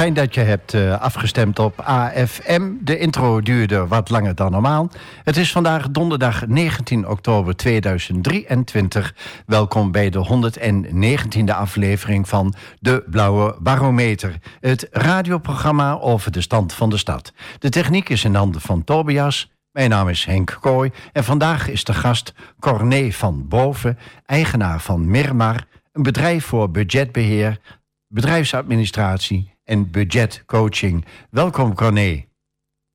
Fijn dat je hebt uh, afgestemd op AFM. De intro duurde wat langer dan normaal. Het is vandaag donderdag 19 oktober 2023. Welkom bij de 119e aflevering van De Blauwe Barometer. Het radioprogramma over de stand van de stad. De techniek is in handen van Tobias. Mijn naam is Henk Kooi en vandaag is de gast Corné van Boven, eigenaar van Mirmar, een bedrijf voor budgetbeheer, bedrijfsadministratie en budgetcoaching. Welkom Corné.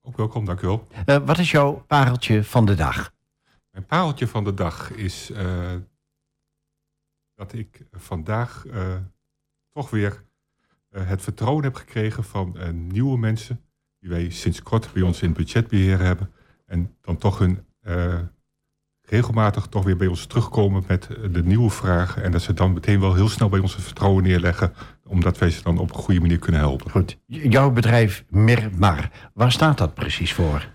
Ook welkom, dank u wel. Uh, wat is jouw pareltje van de dag? Mijn pareltje van de dag is uh, dat ik vandaag uh, toch weer het vertrouwen heb gekregen van nieuwe mensen die wij sinds kort bij ons in budgetbeheer hebben. En dan toch hun regelmatig toch weer bij ons terugkomen met de nieuwe vragen. En dat ze dan meteen wel heel snel bij ons het vertrouwen neerleggen. Omdat wij ze dan op een goede manier kunnen helpen. Goed. Jouw bedrijf Mirmar, waar staat dat precies voor?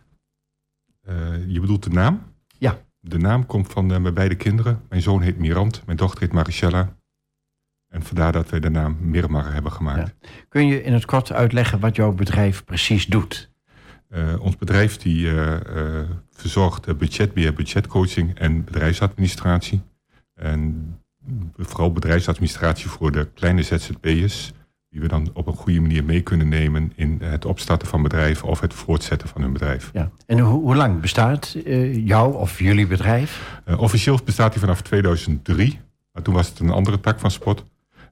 Uh, je bedoelt de naam? Ja. De naam komt van uh, mijn beide kinderen. Mijn zoon heet Mirand, mijn dochter heet Maricella. En vandaar dat wij de naam Mirmar hebben gemaakt. Ja. Kun je in het kort uitleggen wat jouw bedrijf precies doet? Uh, ons bedrijf die uh, uh, verzorgt budgetbeheer, budgetcoaching en bedrijfsadministratie. En vooral bedrijfsadministratie voor de kleine ZZP'ers. Die we dan op een goede manier mee kunnen nemen in het opstarten van bedrijven of het voortzetten van hun bedrijf. Ja. En ho hoe lang bestaat jouw of jullie bedrijf? officieel bestaat hij vanaf 2003. Maar toen was het een andere tak van sport.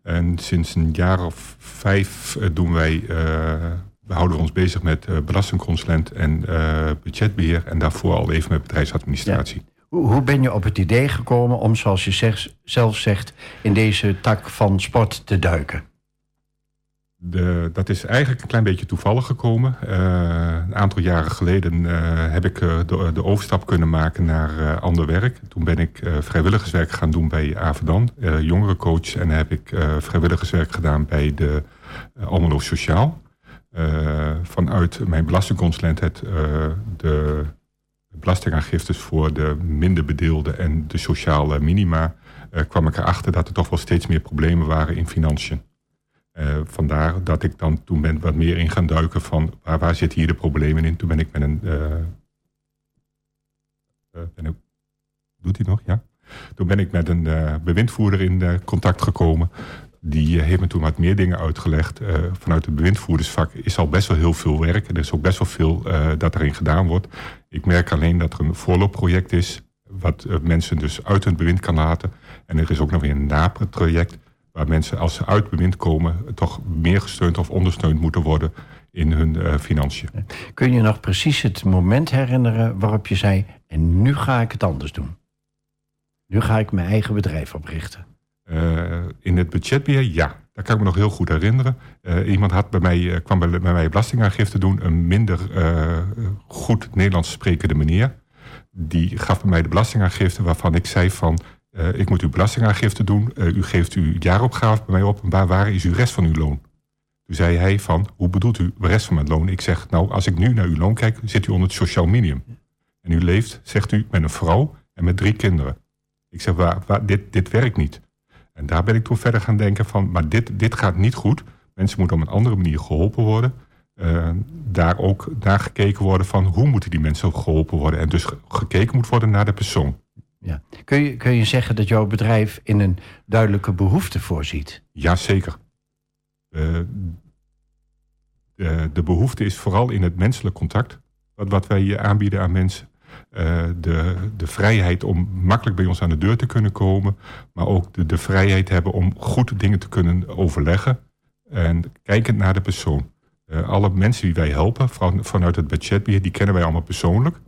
En sinds een jaar of vijf doen wij we houden ons bezig met uh, belastingconsulent en uh, budgetbeheer. En daarvoor al even met bedrijfsadministratie. Ja. Hoe, hoe, ben je op het idee gekomen om, zoals je zegt, zelf zegt, in deze tak van sport te duiken? De, dat is eigenlijk een klein beetje toevallig gekomen. Uh, een aantal jaren geleden heb ik de, de, overstap kunnen maken naar ander werk. Toen ben ik vrijwilligerswerk gaan doen bij Avedan, jongerencoach. En heb ik vrijwilligerswerk gedaan bij de Almelo Sociaal. Uh, vanuit mijn belastingconsulent het, uh, de belastingaangiftes voor de minder bedeelden en de sociale minima, uh, kwam ik erachter dat er toch wel steeds meer problemen waren in financiën. vandaar dat ik dan toen ben wat meer in gaan duiken van waar, waar zitten hier de problemen in. Toen ben ik met een... doet hij nog? Ja. Toen ben ik met een bewindvoerder in contact gekomen die heeft me toen wat meer dingen uitgelegd. Uh, vanuit het bewindvoerdersvak is al best wel heel veel werk. Er is ook best wel veel uh, dat erin gedaan wordt. Ik merk alleen dat er een voorloopproject is... wat uh, mensen dus uit hun bewind kan laten. En er is ook nog weer een NAPRE-traject... waar mensen als ze uit bewind komen... toch meer gesteund of ondersteund moeten worden in hun financiën. Kun je nog precies het moment herinneren waarop je zei... en nu ga ik het anders doen? Nu ga ik mijn eigen bedrijf oprichten. Uh, in het budgetbeheer, ja. Dat kan ik me nog heel goed herinneren. Uh, iemand had bij mij, uh, kwam bij, mij belastingaangifte doen. Een minder goed Nederlands sprekende meneer. Die gaf bij mij de belastingaangifte waarvan ik zei van... ik moet uw belastingaangifte doen. u geeft uw jaaropgave bij mij op. Waar is uw rest van uw loon? Toen zei hij van, hoe bedoelt u de rest van mijn loon? Ik zeg, nou, als ik nu naar uw loon kijk, zit u onder het sociaal minimum. En u leeft, zegt u, met een vrouw en met drie kinderen. Ik zeg, waar, dit, dit werkt niet. En daar ben ik toen verder gaan denken van, maar dit, dit gaat niet goed. Mensen moeten op een andere manier geholpen worden. Uh, daar ook naar gekeken worden van hoe moeten die mensen geholpen worden. En dus gekeken moet worden naar de persoon. Ja. Kun, je, kun je zeggen dat jouw bedrijf in een duidelijke behoefte voorziet? Jazeker. Uh, de, de behoefte is vooral in het menselijk contact. Wat, wat wij aanbieden aan mensen. Uh, de, de vrijheid om makkelijk bij ons aan de deur te kunnen komen. Maar ook de, de vrijheid hebben om goed dingen te kunnen overleggen. En kijkend naar de persoon. Uh, alle mensen die wij helpen van, vanuit het budgetbeheer, die kennen wij allemaal persoonlijk.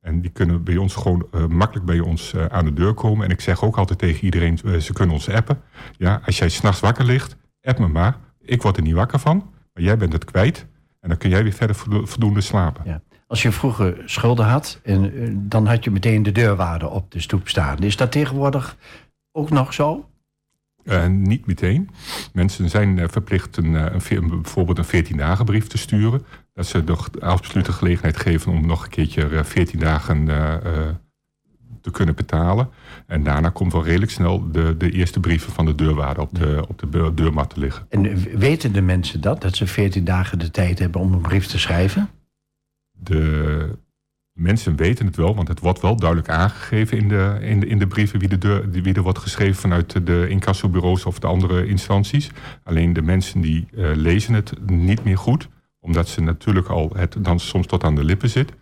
En die kunnen bij ons gewoon uh, makkelijk bij ons aan de deur komen. En ik zeg ook altijd tegen iedereen, ze kunnen ons appen. Ja, als jij s'nachts wakker ligt, app me maar. Ik word er niet wakker van, maar jij bent het kwijt. En dan kun jij weer verder voldoende slapen. Ja. Als je vroeger schulden had, en, eh, dan had je meteen de deurwaarde op de stoep staan. Is dat tegenwoordig ook nog zo? Uh, niet meteen. Mensen zijn uh, verplicht een, een, bijvoorbeeld een 14 dagen brief te sturen. Dat ze nog absolute gelegenheid geven om nog een keertje 14 dagen te kunnen betalen. En daarna komt wel redelijk snel de, de eerste brieven van de deurwaarde op de, op de deurmat te liggen. En weten de mensen dat, dat ze 14 dagen de tijd hebben om een brief te schrijven? De mensen weten het wel, want het wordt wel duidelijk aangegeven in de, in de, in de brieven wie, de deur, wie er wordt geschreven vanuit de incassobureaus of de andere instanties. Alleen de mensen die uh, lezen het niet meer goed, omdat ze natuurlijk al het dan soms tot aan de lippen zit.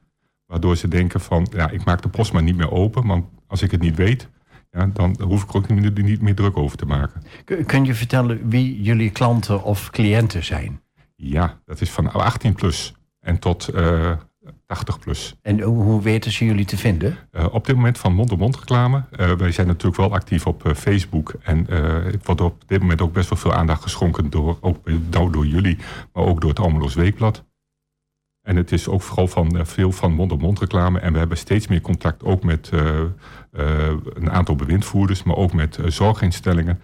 Waardoor ze denken van, ja, ik maak de post maar niet meer open, want als ik het niet weet, ja, dan hoef ik er ook niet meer, niet meer druk over te maken. Kun je vertellen wie jullie klanten of cliënten zijn? Ja, dat is van 18 plus en tot uh, 80 plus. En hoe weten ze jullie te vinden? Uh, op dit moment van mond-op-mond reclame. Uh, wij zijn natuurlijk wel actief op Facebook. En wordt op dit moment ook best wel veel aandacht geschonken door, ook nou, door jullie, maar ook door het Almeloos Weekblad. En het is ook vooral van veel van mond-op-mond reclame. En we hebben steeds meer contact ook met een aantal bewindvoerders, maar ook met zorginstellingen,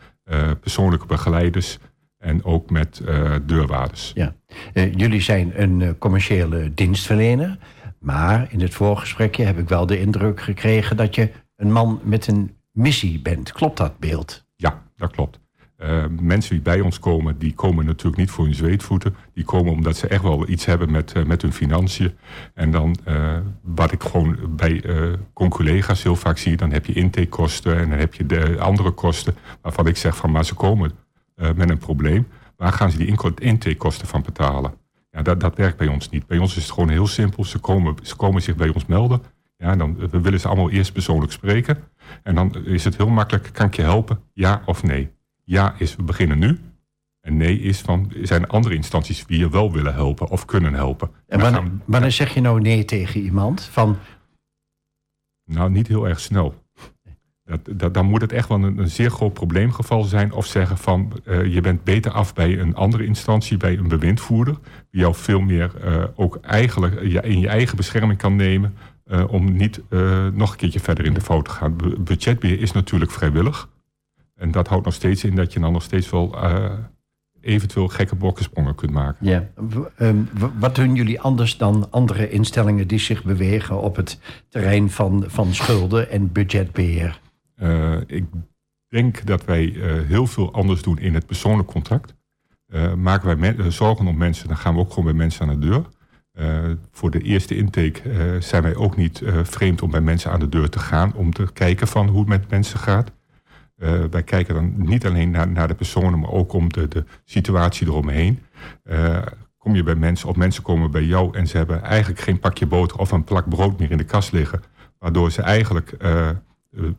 persoonlijke begeleiders en ook met deurwaarders. Ja. jullie zijn een commerciële dienstverlener. Maar in het voorgesprekje heb ik wel de indruk gekregen dat je een man met een missie bent. Klopt dat beeld? Ja, dat klopt. Uh, mensen die bij ons komen, die komen natuurlijk niet voor hun zweetvoeten. Die komen omdat ze echt wel iets hebben met, uh, met hun financiën. En dan, uh, wat ik gewoon bij con-collega's heel vaak zie... dan heb je intakekosten en dan heb je de andere kosten... waarvan ik zeg van, maar ze komen met een probleem. Waar gaan ze die intakekosten van betalen? Ja, dat, dat werkt bij ons niet. Bij ons is het gewoon heel simpel. Ze komen, ze komen zich bij ons melden. Ja, dan, we willen ze allemaal eerst persoonlijk spreken. En dan is het heel makkelijk, kan ik je helpen? Ja of nee? Ja is, we beginnen nu. En nee is van, zijn er andere instanties die je wel willen helpen of kunnen helpen. En wanneer, wanneer zeg je nou nee tegen iemand? Van... Nou, niet heel erg snel. Dat, dat, dan moet het echt wel een, een, zeer groot probleemgeval zijn. Of zeggen van uh, je bent beter af bij een andere instantie, bij een bewindvoerder. Die jou veel meer uh, ook eigenlijk in je eigen bescherming kan nemen. Om niet nog een keertje verder in de fout te gaan. Budgetbeheer is natuurlijk vrijwillig. En dat houdt nog steeds in dat je dan nog steeds wel eventueel gekke bokkensprongen kunt maken. Ja. Um, wat doen jullie anders dan andere instellingen die zich bewegen op het terrein van, van schulden en budgetbeheer? Uh, ik denk dat wij uh, heel veel anders doen in het persoonlijk contact. Uh, maken wij zorgen om mensen, dan gaan we ook gewoon bij mensen aan de deur. voor de eerste intake zijn wij ook niet vreemd om bij mensen aan de deur te gaan... om te kijken van hoe het met mensen gaat. wij kijken dan niet alleen naar, naar, de personen, maar ook om de, de situatie eromheen. kom je bij mensen, of mensen komen bij jou en ze hebben eigenlijk geen pakje boter of een plak brood meer in de kast liggen... waardoor ze eigenlijk eh,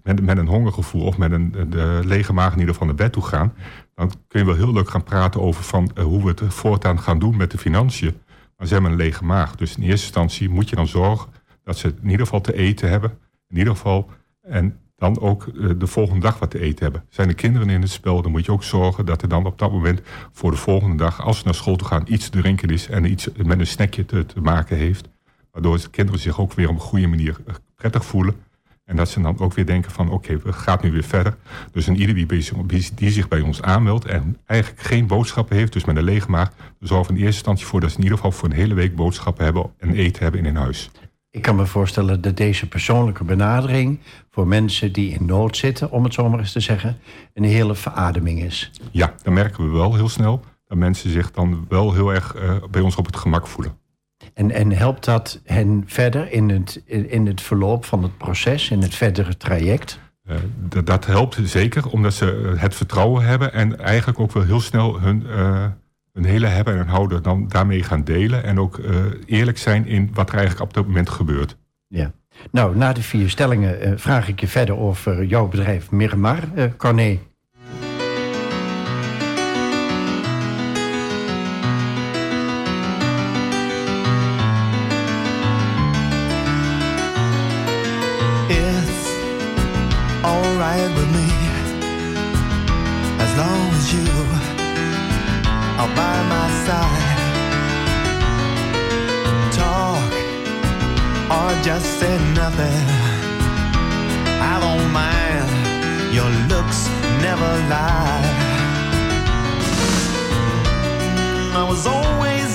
met, met een hongergevoel of met een de lege maag in ieder geval naar bed toe gaan, dan kun je wel heel leuk gaan praten over van, uh, hoe we het voortaan gaan doen met de financiën. Maar ze hebben een lege maag. Dus in eerste instantie moet je dan zorgen dat ze in ieder geval te eten hebben. In ieder geval. En dan ook uh, de volgende dag wat te eten hebben. Zijn er kinderen in het spel, dan moet je ook zorgen dat er dan op dat moment voor de volgende dag, als ze naar school toe gaan, iets te drinken is en iets met een snackje te, te maken heeft. Waardoor de kinderen zich ook weer op een goede manier prettig voelen. En dat ze dan ook weer denken van oké, okay, we gaan nu weer verder. Dus een ieder die, die zich bij ons aanmeldt en eigenlijk geen boodschappen heeft, dus met een lege maag, zorgen in eerste instantie voor dat ze in ieder geval voor een hele week boodschappen hebben en eten hebben in hun huis. Ik kan me voorstellen dat deze persoonlijke benadering voor mensen die in nood zitten, om het zo maar eens te zeggen, een hele verademing is. Ja, dan merken we wel heel snel dat mensen zich dan wel heel erg uh, bij ons op het gemak voelen. En, en helpt dat hen verder in het, in het verloop van het proces, in het verdere traject? Uh, dat helpt zeker, omdat ze het vertrouwen hebben en eigenlijk ook wel heel snel hun, uh, hun hele hebben en houden dan daarmee gaan delen. En ook uh, eerlijk zijn in wat er eigenlijk op dat moment gebeurt. Ja. Nou, na de vier stellingen vraag ik je verder over jouw bedrijf Miramar, Corné. side. Talk or just say nothing. I don't mind, your looks never lie. I was always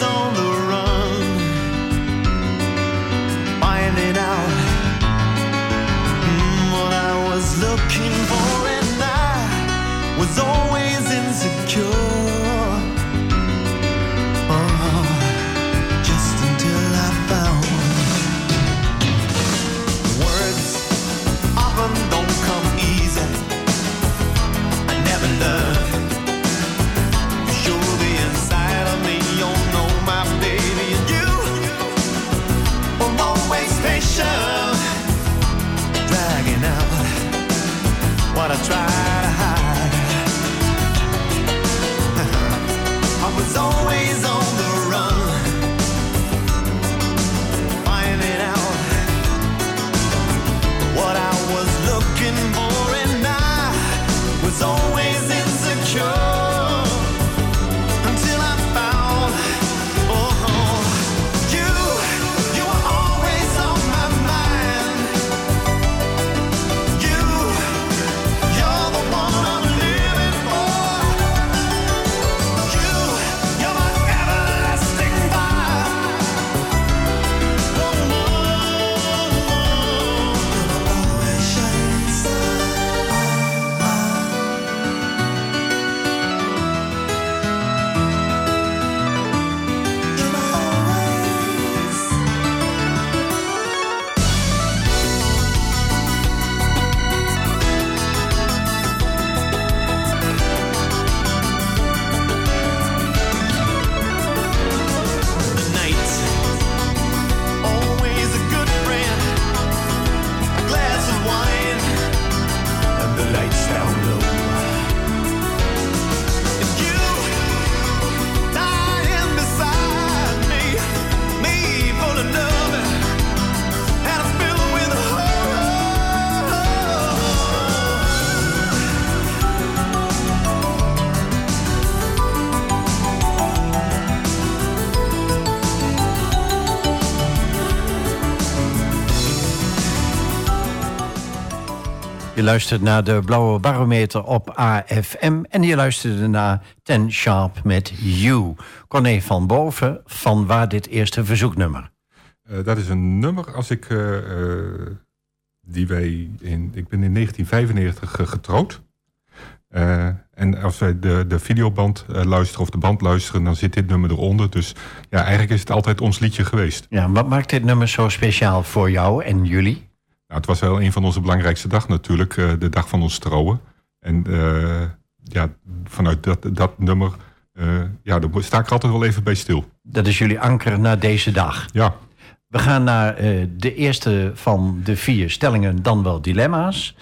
luistert naar de Blauwe Barometer op AFM en je luisterde naar Ten Sharp met You. Corné van Boven, van waar dit eerste verzoeknummer? Uh, dat is een nummer als ik, uh, uh, die wij in, ik ben in 1995 getrouwd. en als wij de, de videoband luisteren of de band luisteren, dan zit dit nummer eronder. Dus ja, eigenlijk is het altijd ons liedje geweest. Ja, wat maakt dit nummer zo speciaal voor jou en jullie? Nou, het was wel een van onze belangrijkste dagen natuurlijk, uh, de dag van ons trouwen. En uh, ja, vanuit dat, dat nummer, uh, ja, daar sta ik er altijd wel even bij stil. Dat is jullie anker naar deze dag. Ja. We gaan naar de eerste van de vier stellingen, dan wel dilemma's.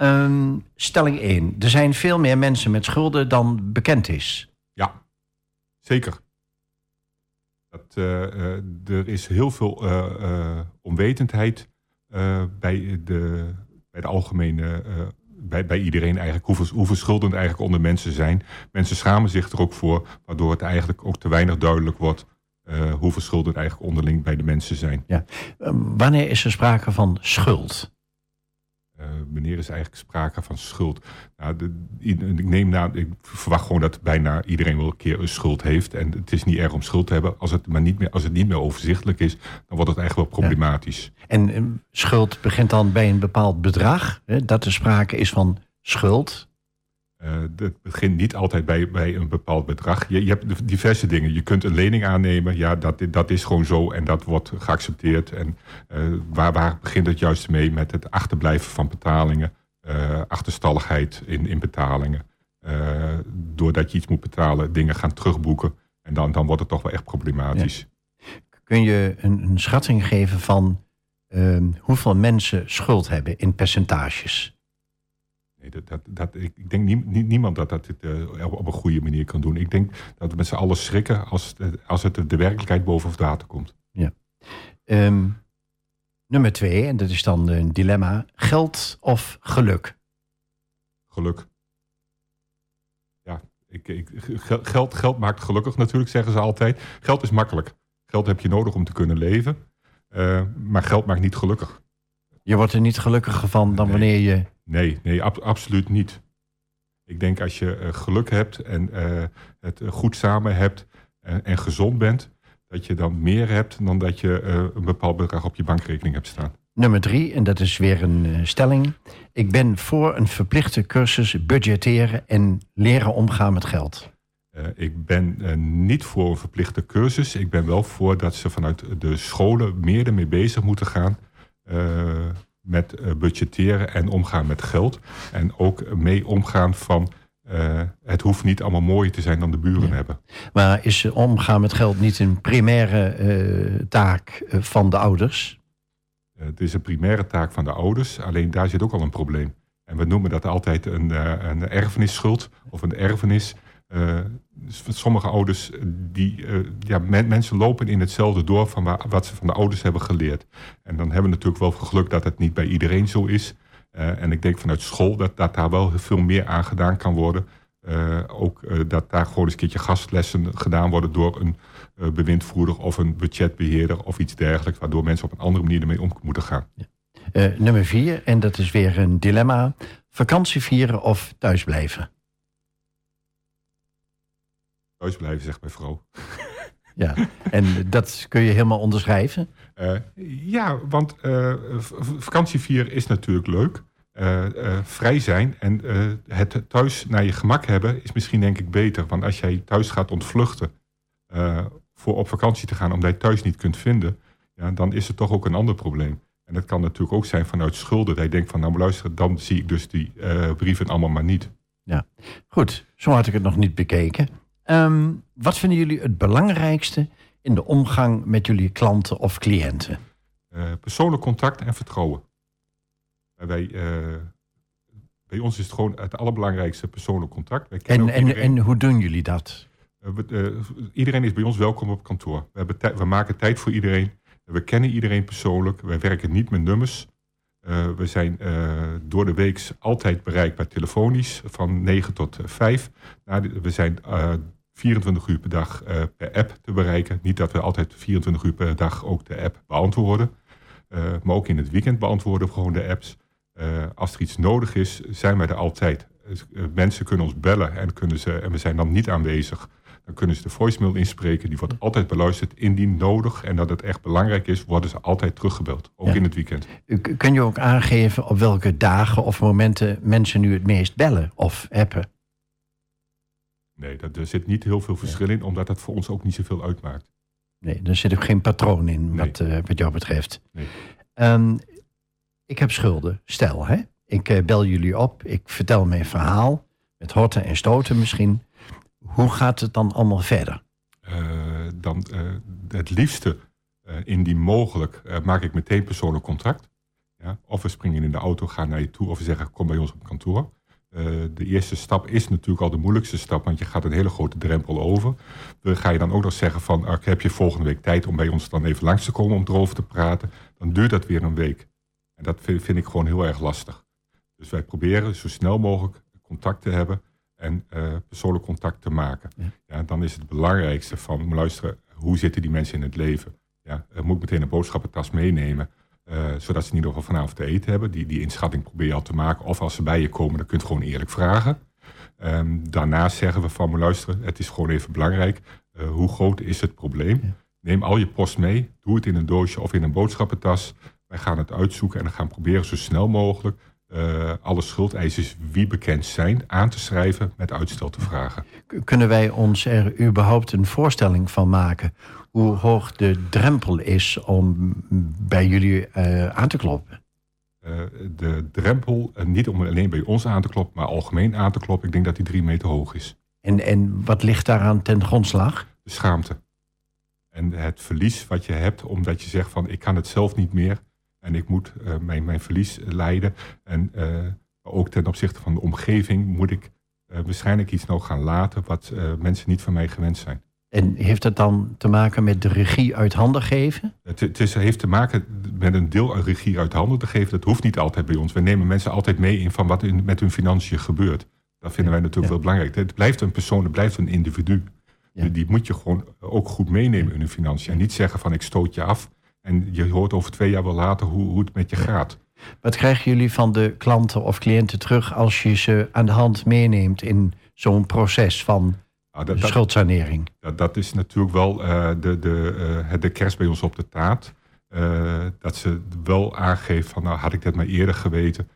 Um, stelling 1. Er zijn veel meer mensen met schulden dan bekend is. Ja, zeker. Dat, er is heel veel onwetendheid uh, bij, de, bij de algemene, uh, bij, bij iedereen eigenlijk, hoeveel, hoeveel schulden eigenlijk onder mensen zijn. Mensen schamen zich er ook voor, waardoor het eigenlijk ook te weinig duidelijk wordt uh, hoeveel schulden eigenlijk onderling bij de mensen zijn. Ja. wanneer is er sprake van schuld? Wanneer is eigenlijk sprake van schuld? Nou, de, ik, neem nou, ik verwacht gewoon dat bijna iedereen wel een keer een schuld heeft. En het is niet erg om schuld te hebben. Als het, maar niet meer, als het niet meer overzichtelijk is, dan wordt het eigenlijk wel problematisch. Ja. En uh, schuld begint dan bij een bepaald bedrag. Hè, dat er sprake is van schuld. Uh, het begint niet altijd bij, bij een bepaald bedrag. Je, je, hebt diverse dingen. Je kunt een lening aannemen. Ja, dat, dat is gewoon zo en dat wordt geaccepteerd. En uh, waar, waar begint het juist mee? Met het achterblijven van betalingen. Uh, achterstalligheid in, in betalingen. doordat je iets moet betalen, dingen gaan terugboeken. En dan, dan wordt het toch wel echt problematisch. Kun je een, een schatting geven van ehm, hoeveel mensen schuld hebben in percentages? Dat, dat, ik denk nie, niemand dat dat dit, uh, op een goede manier kan doen. Ik denk dat we met z'n allen schrikken als, als het de werkelijkheid boven of water komt. Ja. Um, nummer twee, en dat is dan een dilemma. Geld of geluk? Geluk. Ja, ik, ik, geld, geld maakt gelukkig natuurlijk, zeggen ze altijd. Geld is makkelijk. Geld heb je nodig om te kunnen leven. Uh, maar geld maakt niet gelukkig. Je wordt er niet gelukkiger van dan nee. wanneer je Nee, nee ab absoluut niet. Ik denk als je uh, geluk hebt en uh, het goed samen hebt en, en, gezond bent, dat je dan meer hebt dan dat je uh, een bepaald bedrag op je bankrekening hebt staan. Nummer drie, en dat is weer een stelling. Ik ben voor een verplichte cursus budgetteren en leren omgaan met geld. ik ben niet voor een verplichte cursus. Ik ben wel voor dat ze vanuit de scholen meer ermee bezig moeten gaan met uh, budgetteren en omgaan met geld. En ook mee omgaan van uh, het hoeft niet allemaal mooier te zijn dan de buren ja. hebben. Maar is omgaan met geld niet een primaire uh, taak van de ouders? het is een primaire taak van de ouders, alleen daar zit ook al een probleem. En we noemen dat altijd een, een erfenisschuld of een erfenis. Uh, sommige ouders, die, uh, ja, men, mensen lopen in hetzelfde door van waar, wat ze van de ouders hebben geleerd. En dan hebben we natuurlijk wel geluk dat het niet bij iedereen zo is. En ik denk vanuit school dat, dat daar wel veel meer aan gedaan kan worden. ook dat daar gewoon eens een keertje gastlessen gedaan worden door een bewindvoerder of een budgetbeheerder of iets dergelijks. Waardoor mensen op een andere manier ermee om moeten gaan. Nummer vier, en dat is weer een dilemma. Vakantie vieren of thuisblijven? Thuis blijven, zegt mijn vrouw. Ja, en dat kun je helemaal onderschrijven? Uh, ja, want uh, vakantievieren is natuurlijk leuk. Uh, vrij zijn en het thuis naar je gemak hebben is misschien denk ik beter. Want als jij thuis gaat ontvluchten voor op vakantie te gaan omdat je thuis niet kunt vinden, ja, dan is er toch ook een ander probleem. En dat kan natuurlijk ook zijn vanuit schulden. Dat je denkt van nou luister, dan zie ik dus die brieven allemaal maar niet. Ja, goed. Zo had ik het nog niet bekeken. Um, wat vinden jullie het belangrijkste in de omgang met jullie klanten of cliënten? Uh, persoonlijk contact en vertrouwen. Wij, uh, bij ons is het gewoon het allerbelangrijkste persoonlijk contact. Wij en, en, en hoe doen jullie dat? Uh, we, iedereen is bij ons welkom op kantoor. We, hebben we maken tijd voor iedereen. We kennen iedereen persoonlijk. Wij werken niet met nummers. Uh, we zijn uh, door de week altijd bereikbaar telefonisch van 9 tot 5. Nou, we zijn uh, 24 uur per dag uh, per app te bereiken. Niet dat we altijd 24 uur per dag ook de app beantwoorden. Uh, maar ook in het weekend beantwoorden we gewoon de apps. als er iets nodig is, zijn wij er altijd. mensen kunnen ons bellen en, kunnen ze, en we zijn dan niet aanwezig. Dan kunnen ze de voicemail inspreken. Die wordt altijd beluisterd indien nodig. En dat het echt belangrijk is, worden ze altijd teruggebeld. Ook in het weekend. Kun je ook aangeven op welke dagen of momenten mensen nu het meest bellen of appen? Nee, dat, er zit niet heel veel verschil in, omdat dat voor ons ook niet zoveel uitmaakt. Nee, er zit ook geen patroon in wat, uh, wat jou betreft. Nee. Ehm, ik heb schulden, stel hè. Ik uh, bel jullie op, ik vertel mijn verhaal, met horten en stoten misschien. Hoe gaat het dan allemaal verder? Uh, dan, het liefste, indien mogelijk, maak ik meteen persoonlijk contact. Ja? Of we springen in de auto, gaan naar je toe, of we zeggen kom bij ons op kantoor. Uh, de eerste stap is natuurlijk al de moeilijkste stap, want je gaat een hele grote drempel over. Dan ga je dan ook nog zeggen van, ah, heb je volgende week tijd om bij ons dan even langs te komen om erover te praten? Dan duurt dat weer een week. En dat vind, vind ik gewoon heel erg lastig. Dus wij proberen zo snel mogelijk contact te hebben en uh, persoonlijk contact te maken. Ja. dan is het belangrijkste van, luisteren, hoe zitten die mensen in het leven? Ja, moet ik meteen een boodschappentas meenemen? Uh, zodat ze in ieder geval vanavond te eten hebben. Die, die inschatting probeer je al te maken. Of als ze bij je komen, dan kun je het gewoon eerlijk vragen. Um, daarnaast zeggen we van, luisteren, het is gewoon even belangrijk. Uh, hoe groot is het probleem? Neem al je post mee. Doe het in een doosje of in een boodschappentas. Wij gaan het uitzoeken en dan gaan proberen zo snel mogelijk uh, alle schuldeisers wie bekend zijn aan te schrijven met uitstel te vragen. Kunnen wij ons er überhaupt een voorstelling van maken hoe hoog de drempel is om bij jullie uh, aan te kloppen? Uh, de drempel, niet om alleen bij ons aan te kloppen, maar algemeen aan te kloppen, ik denk dat die drie meter hoog is. En, en wat ligt daaraan ten grondslag? De schaamte. En het verlies wat je hebt omdat je zegt van ik kan het zelf niet meer. En ik moet uh, mijn, mijn verlies leiden. En uh, ook ten opzichte van de omgeving moet ik waarschijnlijk iets nog gaan laten wat mensen niet van mij gewend zijn. En heeft dat dan te maken met de regie uit handen geven? Het, het is, heeft te maken met een deel aan regie uit handen te geven. Dat hoeft niet altijd bij ons. We nemen mensen altijd mee in van wat in, met hun financiën gebeurt. Dat vinden wij natuurlijk wel belangrijk. Het blijft een persoon, het blijft een individu. Ja. Die moet je gewoon ook goed meenemen in hun financiën. En niet zeggen van ik stoot je af. En je hoort over twee jaar wel later hoe, hoe het met je gaat. Wat krijgen jullie van de klanten of cliënten terug als je ze aan de hand meeneemt in zo'n proces van nou, dat, schuldsanering? Dat, dat, is natuurlijk wel uh, de, de, uh, de kerst bij ons op de taart. Uh, dat ze wel aangeeft van nou had ik dit maar eerder geweten,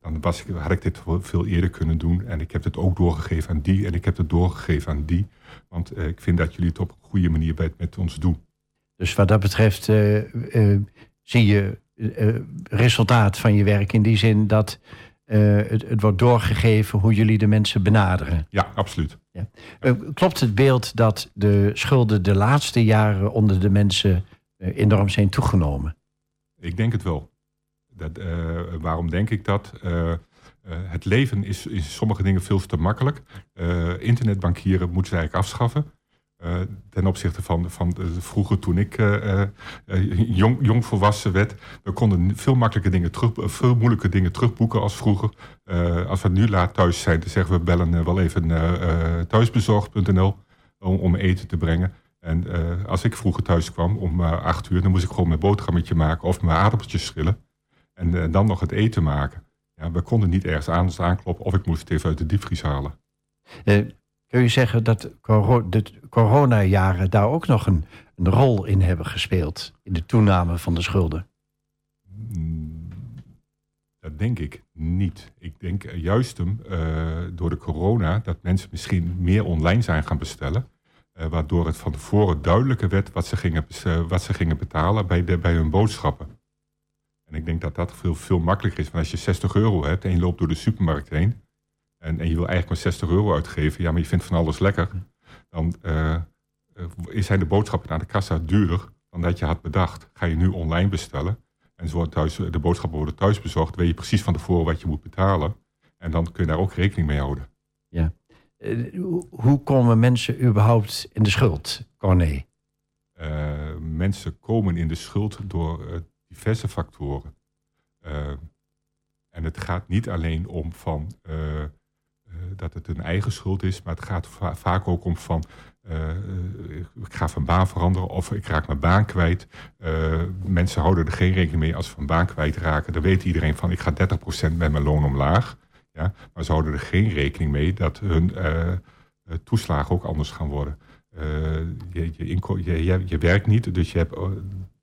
dan was ik, had ik dit veel eerder kunnen doen. En ik heb het ook doorgegeven aan die en ik heb het doorgegeven aan die. Want ik vind dat jullie het op een goede manier met, met ons doen. Dus wat dat betreft uh, uh, zie je uh, resultaat van je werk in die zin dat het, het, wordt doorgegeven hoe jullie de mensen benaderen. Ja, absoluut. Ja. klopt het beeld dat de schulden de laatste jaren onder de mensen enorm zijn toegenomen? Ik denk het wel. Dat, waarom denk ik dat? het leven is in sommige dingen veel te makkelijk. internetbankieren moeten ze eigenlijk afschaffen. Uh, ten opzichte van, van vroeger toen ik uh, uh, jong, jong volwassen werd. We konden veel makkelijker dingen terug, veel moeilijke dingen terugboeken als vroeger. als we nu laat thuis zijn, dan zeggen we bellen wel even thuisbezorgd.nl om, om eten te brengen. En als ik vroeger thuis kwam om acht uur, dan moest ik gewoon mijn boterhammetje maken of mijn aardappeltjes schillen. En dan nog het eten maken. Ja, we konden niet ergens anders aankloppen of ik moest het even uit de diepvries halen. Kun je zeggen dat de coronajaren daar ook nog een, een, rol in hebben gespeeld? In de toename van de schulden? Mm, dat denk ik niet. Ik denk juist hem, uh, door de corona dat mensen misschien meer online zijn gaan bestellen. Uh, waardoor het van tevoren duidelijker werd wat ze gingen, uh, wat ze gingen betalen bij, bij hun boodschappen. En ik denk dat dat veel, veel makkelijker is. Want als je 60 euro hebt en je loopt door de supermarkt heen en, en je wil eigenlijk maar 60 euro uitgeven, ja, maar je vindt van alles lekker, dan uh, zijn de boodschappen naar de kassa duurder dan dat je had bedacht. Ga je nu online bestellen en zo thuis, de boodschappen worden thuis bezorgd, weet je precies van tevoren wat je moet betalen. En dan kun je daar ook rekening mee houden. Ja. Uh, hoe komen mensen überhaupt in de schuld, Corné? Uh, mensen komen in de schuld door diverse factoren. en het gaat niet alleen om van dat het een eigen schuld is. Maar het gaat vaak ook om van... ik ga van baan veranderen of ik raak mijn baan kwijt. mensen houden er geen rekening mee als ze van baan kwijtraken. Dan weet iedereen van ik ga 30% met mijn loon omlaag. Ja? Maar ze houden er geen rekening mee dat hun toeslagen ook anders gaan worden. je, je, je, je, werkt niet, dus je hebt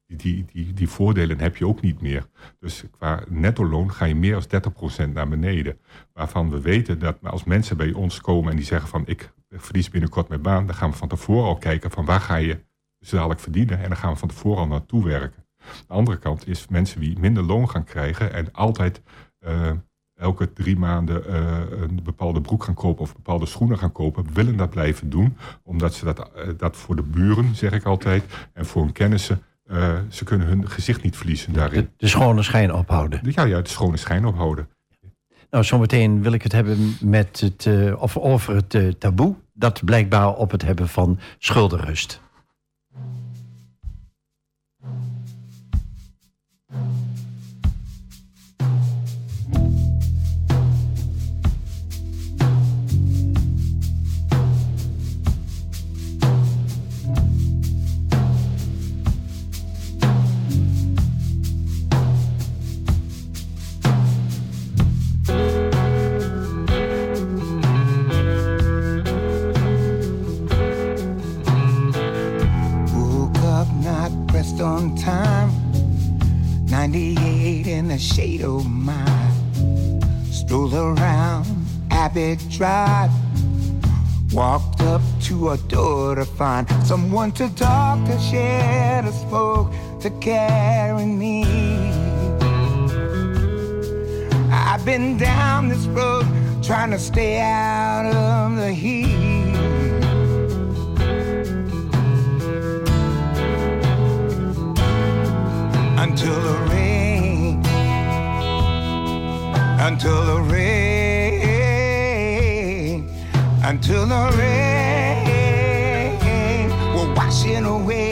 die, die, die voordelen heb je ook niet meer. Dus qua netto loon ga je meer dan 30% naar beneden. Waarvan we weten dat als mensen bij ons komen en die zeggen van ik verlies binnenkort mijn baan, dan gaan we van tevoren al kijken van waar ga je dus dadelijk verdienen en dan gaan we van tevoren al naartoe werken. De andere kant is mensen die minder loon gaan krijgen en altijd uh, elke drie maanden uh, een bepaalde broek gaan kopen of bepaalde schoenen gaan kopen, willen dat blijven doen. Omdat ze dat, uh, dat voor de buren, zeg ik altijd, en voor hun kennissen uh, ze kunnen hun gezicht niet verliezen daarin. De, de, schone schijn ophouden. Ja, ja, de schone schijn ophouden. Nou, zometeen wil ik het hebben met het, uh, of over het uh, taboe... dat blijkbaar op het hebben van schuldenrust. Shade of mine. Strolled around Abbott Drive. Walked up to a door to find someone to talk to, share to smoke, to carry me. I've been down this road trying to stay out of the heat. Until the until the rain, until the rain will wash it away,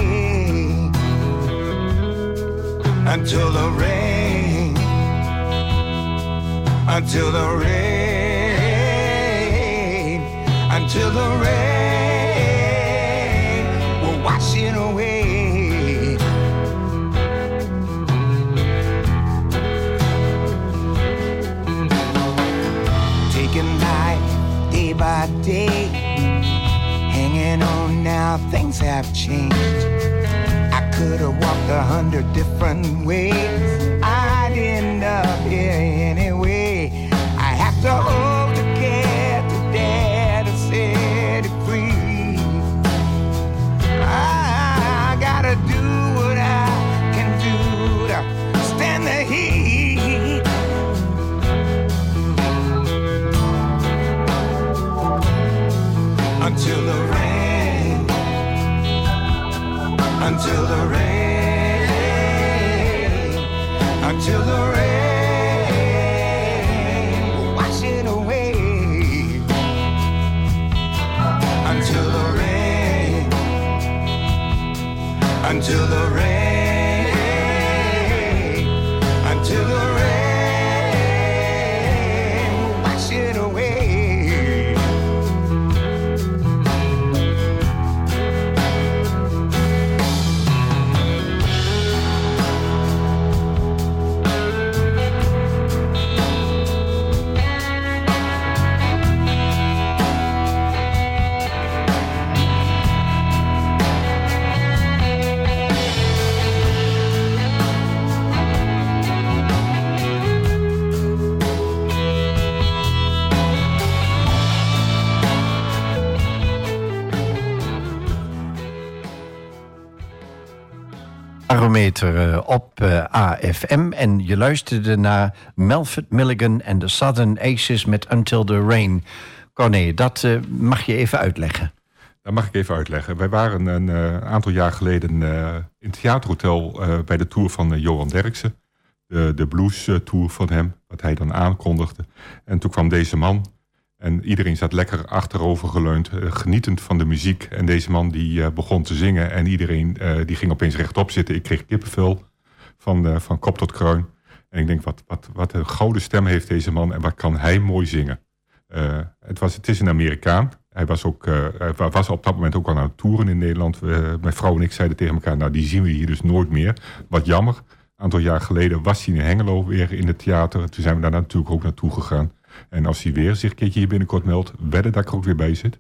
until the rain, until the rain, until the rain will wash it away. Things have changed. I could have walked a hundred different ways. I'd end up here until the rain, until the rain barometer eh, op uh, AFM. En je luisterde naar Melford Milligan en de Southern Aces met Until the Rain. Corné, dat uh, mag je even uitleggen. Dat mag ik even uitleggen. Wij waren een aantal jaar geleden in het theaterhotel bij de tour van Johan Derksen. De, de blues tour van hem, wat hij dan aankondigde. En toen kwam deze man en iedereen zat lekker achterover geleund, uh, genietend van de muziek. En deze man die uh, begon te zingen en iedereen uh, die ging opeens rechtop zitten. Ik kreeg kippenvel van, van kop tot kruin. En ik denk, wat, wat, wat een gouden stem heeft deze man en wat kan hij mooi zingen. Het, was, het is een Amerikaan. Hij was, ook, was op dat moment ook al aan het toeren in Nederland. mijn vrouw en ik zeiden tegen elkaar, nou die zien we hier dus nooit meer. Wat jammer. Een aantal jaar geleden was hij in Hengelo weer in het theater. Toen zijn we daar natuurlijk ook naartoe gegaan. En als hij weer zich een keertje hier binnenkort meldt, wedden dat ik er ook weer bij zit.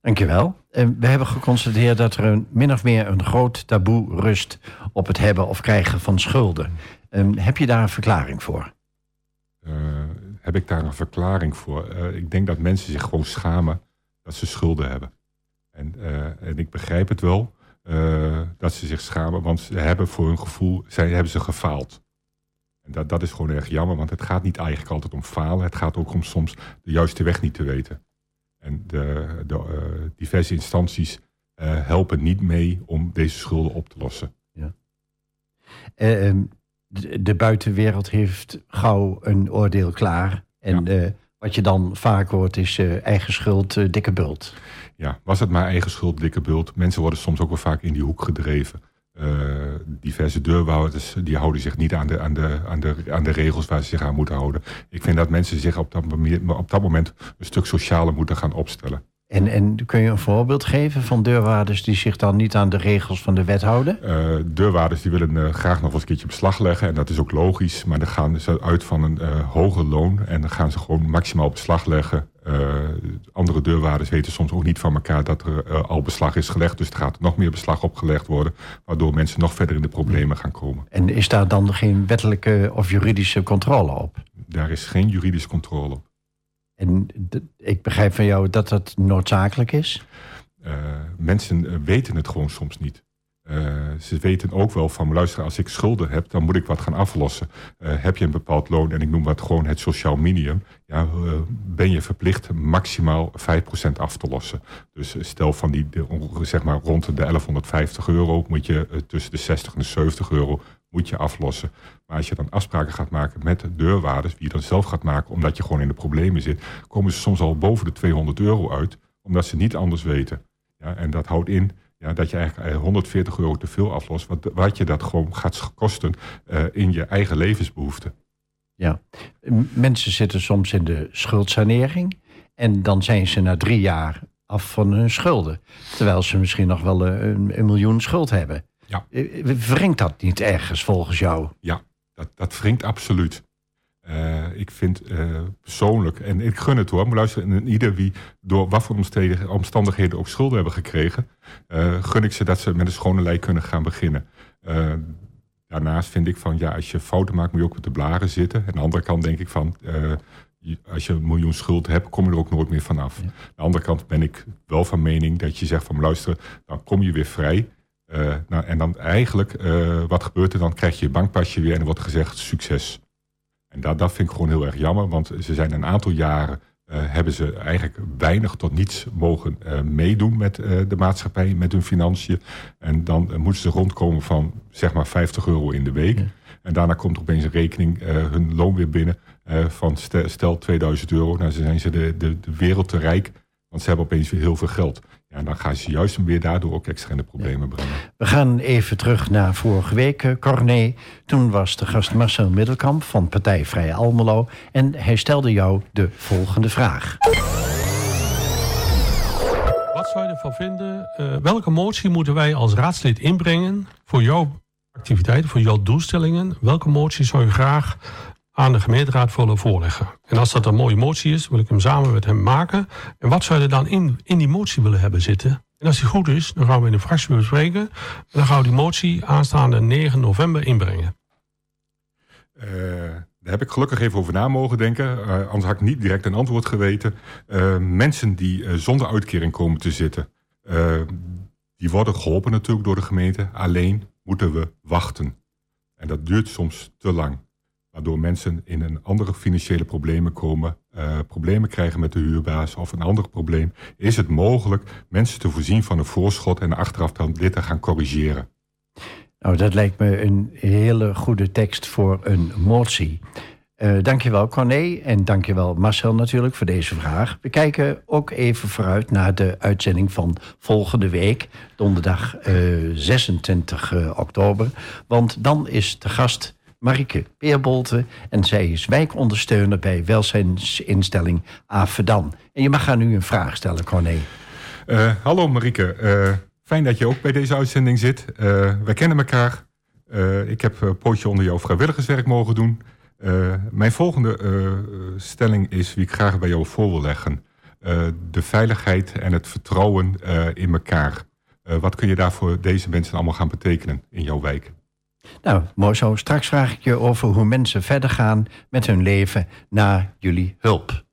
Dankjewel. We hebben geconstateerd dat er een, min of meer een groot taboe rust op het hebben of krijgen van schulden. Um, heb je daar een verklaring voor? Uh, heb ik daar een verklaring voor? Uh, ik denk dat mensen zich gewoon schamen dat ze schulden hebben. En, uh, en ik begrijp het wel dat ze zich schamen, want ze hebben voor hun gevoel zij, hebben ze gefaald. Dat, dat is gewoon erg jammer, want het gaat niet eigenlijk altijd om falen. Het gaat ook om soms de juiste weg niet te weten. En de, de uh, diverse instanties uh, helpen niet mee om deze schulden op te lossen. Ja. Uh, de, de, buitenwereld heeft gauw een oordeel klaar. En ja. wat je dan vaak hoort is eigen schuld, dikke bult. Ja, was het maar eigen schuld, dikke bult. Mensen worden soms ook wel vaak in die hoek gedreven. Diverse deurwouders die houden zich niet aan de, aan, de, aan, de, aan de regels waar ze zich aan moeten houden. Ik vind dat mensen zich op dat, op dat moment een stuk socialer moeten gaan opstellen. En, en kun je een voorbeeld geven van deurwaarders die zich dan niet aan de regels van de wet houden? Uh, deurwaarders die willen uh, graag nog eens een keertje beslag leggen. En dat is ook logisch. Maar dan gaan ze uit van een uh, hoger loon. En dan gaan ze gewoon maximaal beslag leggen. Andere deurwaarders weten soms ook niet van elkaar dat er al beslag is gelegd. Dus er gaat nog meer beslag opgelegd worden. Waardoor mensen nog verder in de problemen gaan komen. En is daar dan geen wettelijke of juridische controle op? Daar is geen juridische controle op. En ik begrijp van jou dat dat noodzakelijk is? Uh, mensen weten het gewoon soms niet. Uh, ze weten ook wel van, luister, als ik schulden heb, dan moet ik wat gaan aflossen. Uh, heb je een bepaald loon, en ik noem wat gewoon het sociaal minimum, ja, ben je verplicht maximaal 5% af te lossen. Dus stel van die, zeg maar rond de 1150 euro, moet je tussen de 60 en de 70 euro moet je aflossen. Maar als je dan afspraken gaat maken met deurwaarders, wie je dan zelf gaat maken, omdat je gewoon in de problemen zit, komen ze soms al boven de 200 euro uit, omdat ze niet anders weten. Ja, en dat houdt in ja, dat je eigenlijk 140 euro te veel aflost, wat, wat je dat gewoon gaat kosten uh, in je eigen levensbehoeften. Ja, mensen zitten soms in de schuldsanering en dan zijn ze na drie jaar af van hun schulden. Terwijl ze misschien nog wel een, een miljoen schuld hebben. Ja. Wringt dat niet ergens volgens jou? Ja, dat, dat wringt absoluut. Uh, ik vind uh, persoonlijk, en ik gun het hoor, maar luister, en ieder wie door wat voor omstandigheden ook schulden hebben gekregen, uh, gun ik ze dat ze met een schone lei kunnen gaan beginnen. daarnaast vind ik van, ja, als je fouten maakt, moet je ook met de blaren zitten. En aan de andere kant denk ik van, als je een miljoen schuld hebt, kom je er ook nooit meer vanaf. Ja. Aan de andere kant ben ik wel van mening dat je zegt van, luister, dan kom je weer vrij. Nou, en dan eigenlijk, wat gebeurt er dan? Krijg je je bankpasje weer en er wordt gezegd succes. En dat, dat vind ik gewoon heel erg jammer, want ze zijn een aantal jaren... Uh, hebben ze eigenlijk weinig tot niets mogen meedoen met de maatschappij, met hun financiën. En dan moeten ze rondkomen van zeg maar 50 euro in de week. Ja. En daarna komt er opeens een rekening, hun loon weer binnen van stel, 2000 euro. Nou, dan zijn ze de, de, de wereld te rijk, want ze hebben opeens weer heel veel geld. Ja, dan gaan ze juist weer daardoor ook extra in de problemen brengen. We gaan even terug naar vorige week, eh, Corné. Toen was de gast Marcel Middelkamp van Partij Vrij Almelo. En hij stelde jou de volgende vraag. Wat zou je ervan vinden? Uh, welke motie moeten wij als raadslid inbrengen voor jouw activiteiten, voor jouw doelstellingen? Welke motie zou je graag aan de gemeenteraad willen voorleggen. En als dat een mooie motie is, wil ik hem samen met hem maken. En wat zou je dan in, in die motie willen hebben zitten? En als die goed is, dan gaan we in de fractie bespreken. En dan gaan we die motie aanstaande 9 november inbrengen. Uh, daar heb ik gelukkig even over na mogen denken. Uh, anders had ik niet direct een antwoord geweten. Uh, mensen die zonder uitkering komen te zitten... die worden geholpen natuurlijk door de gemeente. Alleen moeten we wachten. En dat duurt soms te lang waardoor mensen in een andere financiële problemen komen, uh, problemen krijgen met de huurbaas of een ander probleem, is het mogelijk mensen te voorzien van een voorschot en achteraf dan dit te gaan corrigeren. Nou, dat lijkt me een hele goede tekst voor een motie. Uh, dankjewel Corné en dankjewel Marcel natuurlijk voor deze vraag. We kijken ook even vooruit naar de uitzending van volgende week, donderdag uh, 26 oktober. Want dan is de gast Marike Peerbolte. En zij is wijkondersteuner bij welzijnsinstelling Avedan. En je mag haar nu een vraag stellen, Corné. Uh, hallo Marike, uh, fijn dat je ook bij deze uitzending zit. Uh, wij kennen elkaar. ik heb een pootje onder jouw vrijwilligerswerk mogen doen. mijn volgende stelling is wie ik graag bij jou voor wil leggen. de veiligheid en het vertrouwen in elkaar. wat kun je daar voor deze mensen allemaal gaan betekenen in jouw wijk? Nou, mooi zo. Straks vraag ik je over hoe mensen verder gaan met hun leven na jullie hulp.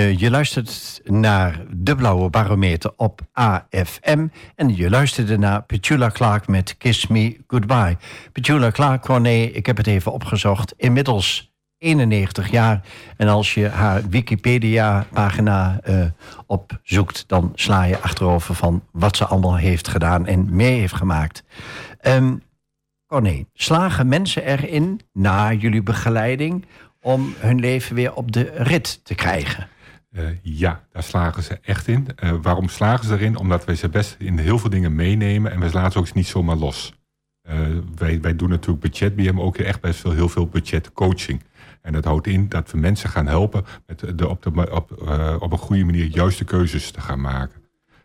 Eh, je luistert naar De Blauwe Barometer op AFM. En je luisterde naar Petula Clark met Kiss Me Goodbye. Petula Clark, Corné, ik heb het even opgezocht. Inmiddels 91 jaar. En als je haar Wikipedia-pagina uh, opzoekt... dan sla je achterover van wat ze allemaal heeft gedaan en mee heeft gemaakt. Um, slagen mensen erin, na jullie begeleiding... om hun leven weer op de rit te krijgen? Uh, ja, daar slagen ze echt in. Uh, waarom slagen ze erin? Omdat wij ze best in heel veel dingen meenemen en we laten ze ook niet zomaar los. Uh, wij, wij doen natuurlijk budget maar ook echt best veel, heel veel budgetcoaching. En dat houdt in dat we mensen gaan helpen met de, op, de, op, op een goede manier juiste keuzes te gaan maken.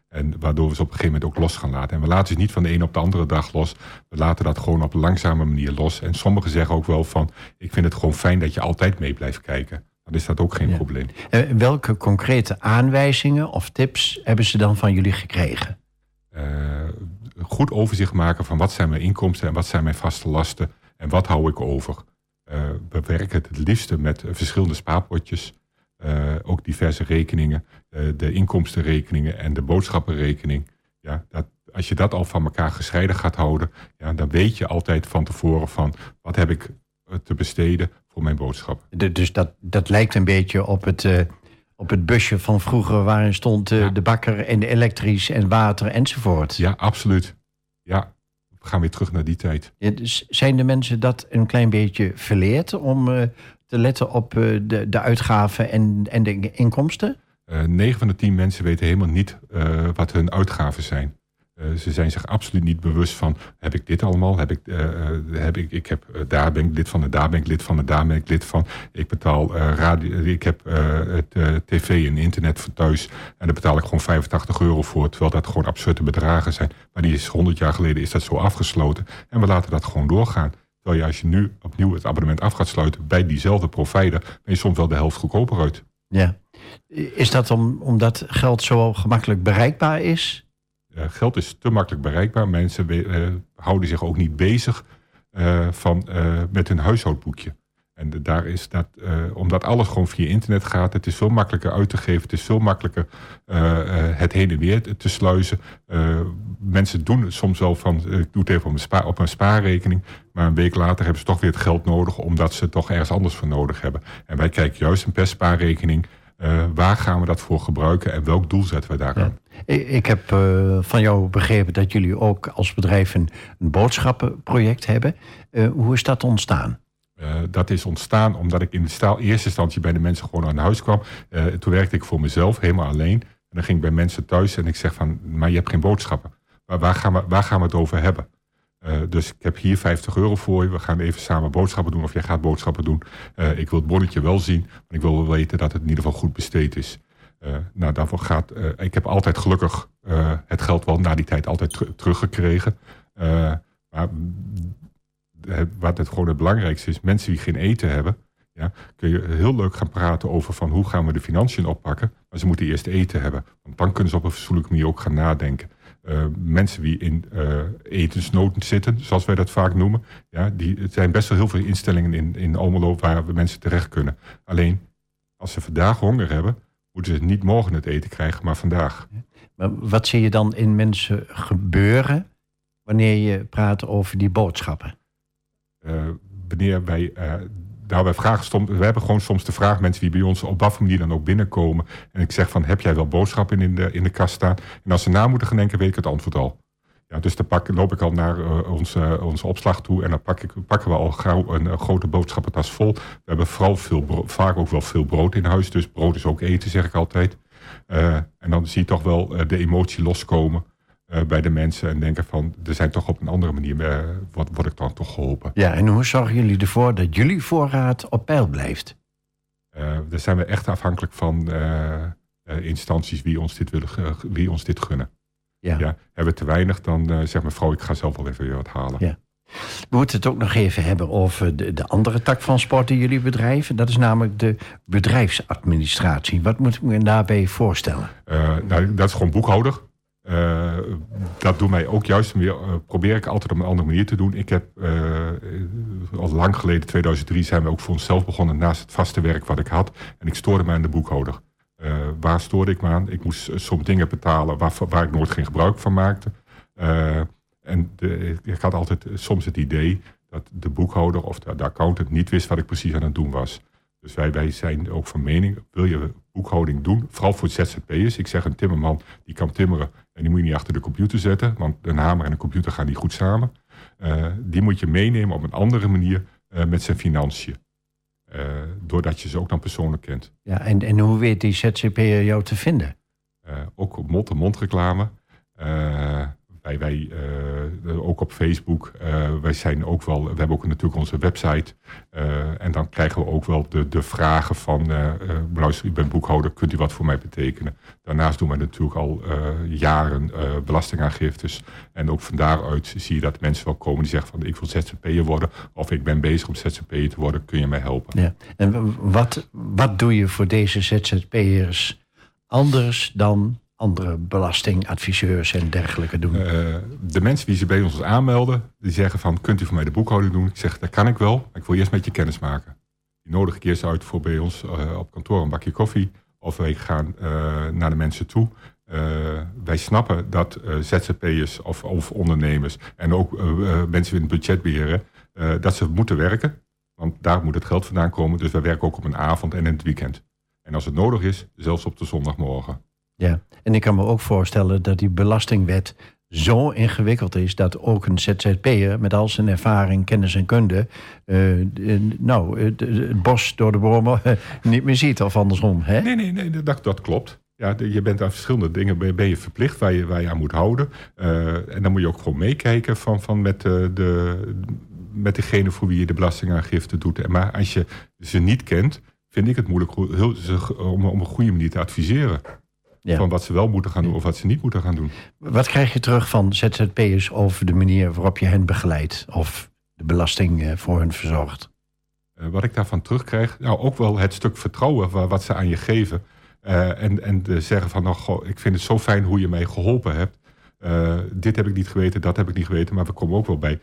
En waardoor we ze op een gegeven moment ook los gaan laten. En we laten ze niet van de een op de andere dag los. We laten dat gewoon op een langzame manier los. En sommigen zeggen ook wel van... ik vind het gewoon fijn dat je altijd mee blijft kijken. Dan is dat ook geen probleem. En eh, welke concrete aanwijzingen of tips hebben ze dan van jullie gekregen? Uh, goed overzicht maken van wat zijn mijn inkomsten en wat zijn mijn vaste lasten. En wat hou ik over. Uh, we werken het het liefste met verschillende spaarpotjes. Ook diverse rekeningen, de inkomstenrekeningen en de boodschappenrekening. Ja, dat, als je dat al van elkaar gescheiden gaat houden, ja, dan weet je altijd van tevoren van wat heb ik eh, te besteden voor mijn boodschap. De, dus dat, dat lijkt een beetje op het, uh, op het busje van vroeger waarin stond uh, ja. de bakker en de elektrisch en water enzovoort. Ja, absoluut. Ja, we gaan weer terug naar die tijd. Ja, dus zijn de mensen dat een klein beetje verleerd om te letten op de, de uitgaven en, en de inkomsten? Uh, eh, 9 van de 10 mensen weten helemaal niet wat hun uitgaven zijn. Ze zijn zich absoluut niet bewust van, heb ik dit allemaal? Heb ik, heb ik, ik heb, daar ben ik lid van, en daar ben ik lid van, en daar ben ik lid van. Ik betaal radio, ik heb tv en internet voor thuis. En daar betaal ik gewoon 85 euro voor, terwijl dat gewoon absurde bedragen zijn. Maar die is 100 jaar geleden is dat zo afgesloten. En we laten dat gewoon doorgaan. Terwijl je als je nu opnieuw het abonnement af gaat sluiten bij diezelfde provider, ben je soms wel de helft goedkoper uit. Ja. Is dat om, omdat geld zo gemakkelijk bereikbaar is? Uh, geld is te makkelijk bereikbaar. Mensen uh, houden zich ook niet bezig uh, van, met hun huishoudboekje. En daar is dat, omdat alles gewoon via internet gaat, het is veel makkelijker uit te geven, het is veel makkelijker het heen en weer te sluizen. mensen doen het soms wel van, ik doe het even op een spaarrekening, maar een week later hebben ze toch weer het geld nodig, omdat ze toch ergens anders voor nodig hebben. En wij kijken juist een per spaarrekening, waar gaan we dat voor gebruiken en welk doel zetten we daar aan? Ja. Ik heb van jou begrepen dat jullie ook als bedrijf een, een boodschappenproject hebben. hoe is dat ontstaan? Dat is ontstaan omdat ik in de staal, eerste instantie bij de mensen gewoon aan huis kwam. Toen werkte ik voor mezelf, helemaal alleen. En dan ging ik bij mensen thuis en ik zeg van, maar je hebt geen boodschappen. Maar waar gaan we, waar gaan we het over hebben? Uh, dus ik heb hier 50 euro voor je. We gaan even samen boodschappen doen of jij gaat boodschappen doen. ik wil het bonnetje wel zien, maar ik wil wel weten dat het in ieder geval goed besteed is. nou, daarvoor gaat, ik heb altijd gelukkig het geld wel na die tijd altijd ter teruggekregen. maar wat het gewoon het belangrijkste is, mensen die geen eten hebben, ja, kun je heel leuk gaan praten over van hoe gaan we de financiën oppakken. Maar ze moeten eerst eten hebben. Want dan kunnen ze op een fatsoenlijke manier ook gaan nadenken. Uh, mensen die in uh, etensnood zitten, zoals wij dat vaak noemen. Ja, die, het zijn best wel heel veel instellingen in, in Almelo waar we mensen terecht kunnen. Alleen, als ze vandaag honger hebben, moeten ze niet morgen het eten krijgen, maar vandaag. Maar wat zie je dan in mensen gebeuren wanneer je praat over die boodschappen? Uh, wanneer wij. Nou, vragen soms, we hebben gewoon soms de vraag, mensen die bij ons op wat manier dan ook binnenkomen. En ik zeg van, heb jij wel boodschappen in de, in de kast staan? En als ze na moeten gaan denken, weet ik het antwoord al. Ja, dus dan pak, loop ik al naar uh, onze, opslag toe en dan pak ik, pakken we al gauw een, grote boodschappentas vol. We hebben vooral veel vaak ook wel veel brood in huis, dus brood is ook eten, zeg ik altijd. Uh, en dan zie je toch wel de emotie loskomen. Uh, bij de mensen en denken van er zijn toch op een andere manier uh, wat word ik dan toch geholpen. Ja, en hoe zorgen jullie ervoor dat jullie voorraad op peil blijft? Uh, daar zijn we echt afhankelijk van instanties wie ons dit, willen, wie ons dit gunnen. Ja. ja hebben we te weinig, dan zegt mevrouw ik ga zelf wel even weer wat halen. Ja. We moeten het ook nog even hebben over de, de andere tak van sport die jullie bedrijven. Dat is namelijk de bedrijfsadministratie. Wat moet ik me daarbij voorstellen? nou, dat is gewoon boekhouder. Uh, dat doet mij ook juist weer, uh, probeer ik altijd op een andere manier te doen. Ik heb uh, al lang geleden, 2003, zijn we ook voor onszelf begonnen naast het vaste werk wat ik had. En ik stoorde mij aan de boekhouder. waar stoorde ik me aan? Ik moest soms dingen betalen waar, waar ik nooit geen gebruik van maakte. en de, ik had altijd soms het idee dat de boekhouder of de, de accountant niet wist wat ik precies aan het doen was. Dus wij, wij zijn ook van mening, wil je boekhouding doen, vooral voor ZZP'ers. Ik zeg een timmerman die kan timmeren en die moet je niet achter de computer zetten, want een hamer en een computer gaan niet goed samen. Uh, die moet je meenemen op een andere manier uh, met zijn financiën. Eh, doordat je ze ook dan persoonlijk kent. Ja, en, en hoe weet die ZZP'er jou te vinden? Eh, ook op mond-to-mond reclame. Eh, wij, wij uh, ook op Facebook. Uh, wij zijn ook wel, we hebben ook natuurlijk onze website. En dan krijgen we ook wel de, de vragen van, luister, ik ben boekhouder, kunt u wat voor mij betekenen? Daarnaast doen wij natuurlijk al jaren belastingaangiftes. En ook van daaruit zie je dat mensen wel komen die zeggen van, ik wil ZZP'er worden. Of ik ben bezig om ZZP'er te worden, kun je mij helpen? Ja. En wat, wat doe je voor deze ZZP'ers anders dan andere belastingadviseurs en dergelijke doen? Uh, de mensen die ze bij ons aanmelden, die zeggen van... kunt u voor mij de boekhouding doen? Ik zeg, dat kan ik wel, maar ik wil eerst met je kennis maken. Die nodig ik eerst uit voor bij ons uh, op kantoor een bakje koffie. Of wij gaan uh, naar de mensen toe. wij snappen dat ZZP'ers of, of, ondernemers... en ook mensen die het budget beheren... dat ze moeten werken. Want daar moet het geld vandaan komen. Dus wij werken ook op een avond en in het weekend. En als het nodig is, zelfs op de zondagmorgen. Ja, en ik kan me ook voorstellen dat die belastingwet zo ingewikkeld is dat ook een ZZP'er met al zijn ervaring, kennis en kunde, uh, nou, het, het, bos door de bomen niet meer ziet of andersom. Hè? Nee, nee, nee, dat, dat klopt. Ja, je bent aan verschillende dingen ben je verplicht waar je, waar je aan moet houden. Uh, en dan moet je ook gewoon meekijken van, van met, uh, de, met degene voor wie je de belastingaangifte doet. Maar als je ze niet kent, vind ik het moeilijk heel, om, om een goede manier te adviseren. Van wat ze wel moeten gaan doen of wat ze niet moeten gaan doen. Wat krijg je terug van ZZP'ers over de manier waarop je hen begeleidt of de belasting eh, voor hen verzorgt? Uh, wat ik daarvan terugkrijg, nou ook wel het stuk vertrouwen wat ze aan je geven. Uh, en, en de zeggen van, nou, goh, ik vind het zo fijn hoe je mij geholpen hebt. Uh, dit heb ik niet geweten, dat heb ik niet geweten. Maar we komen ook wel bij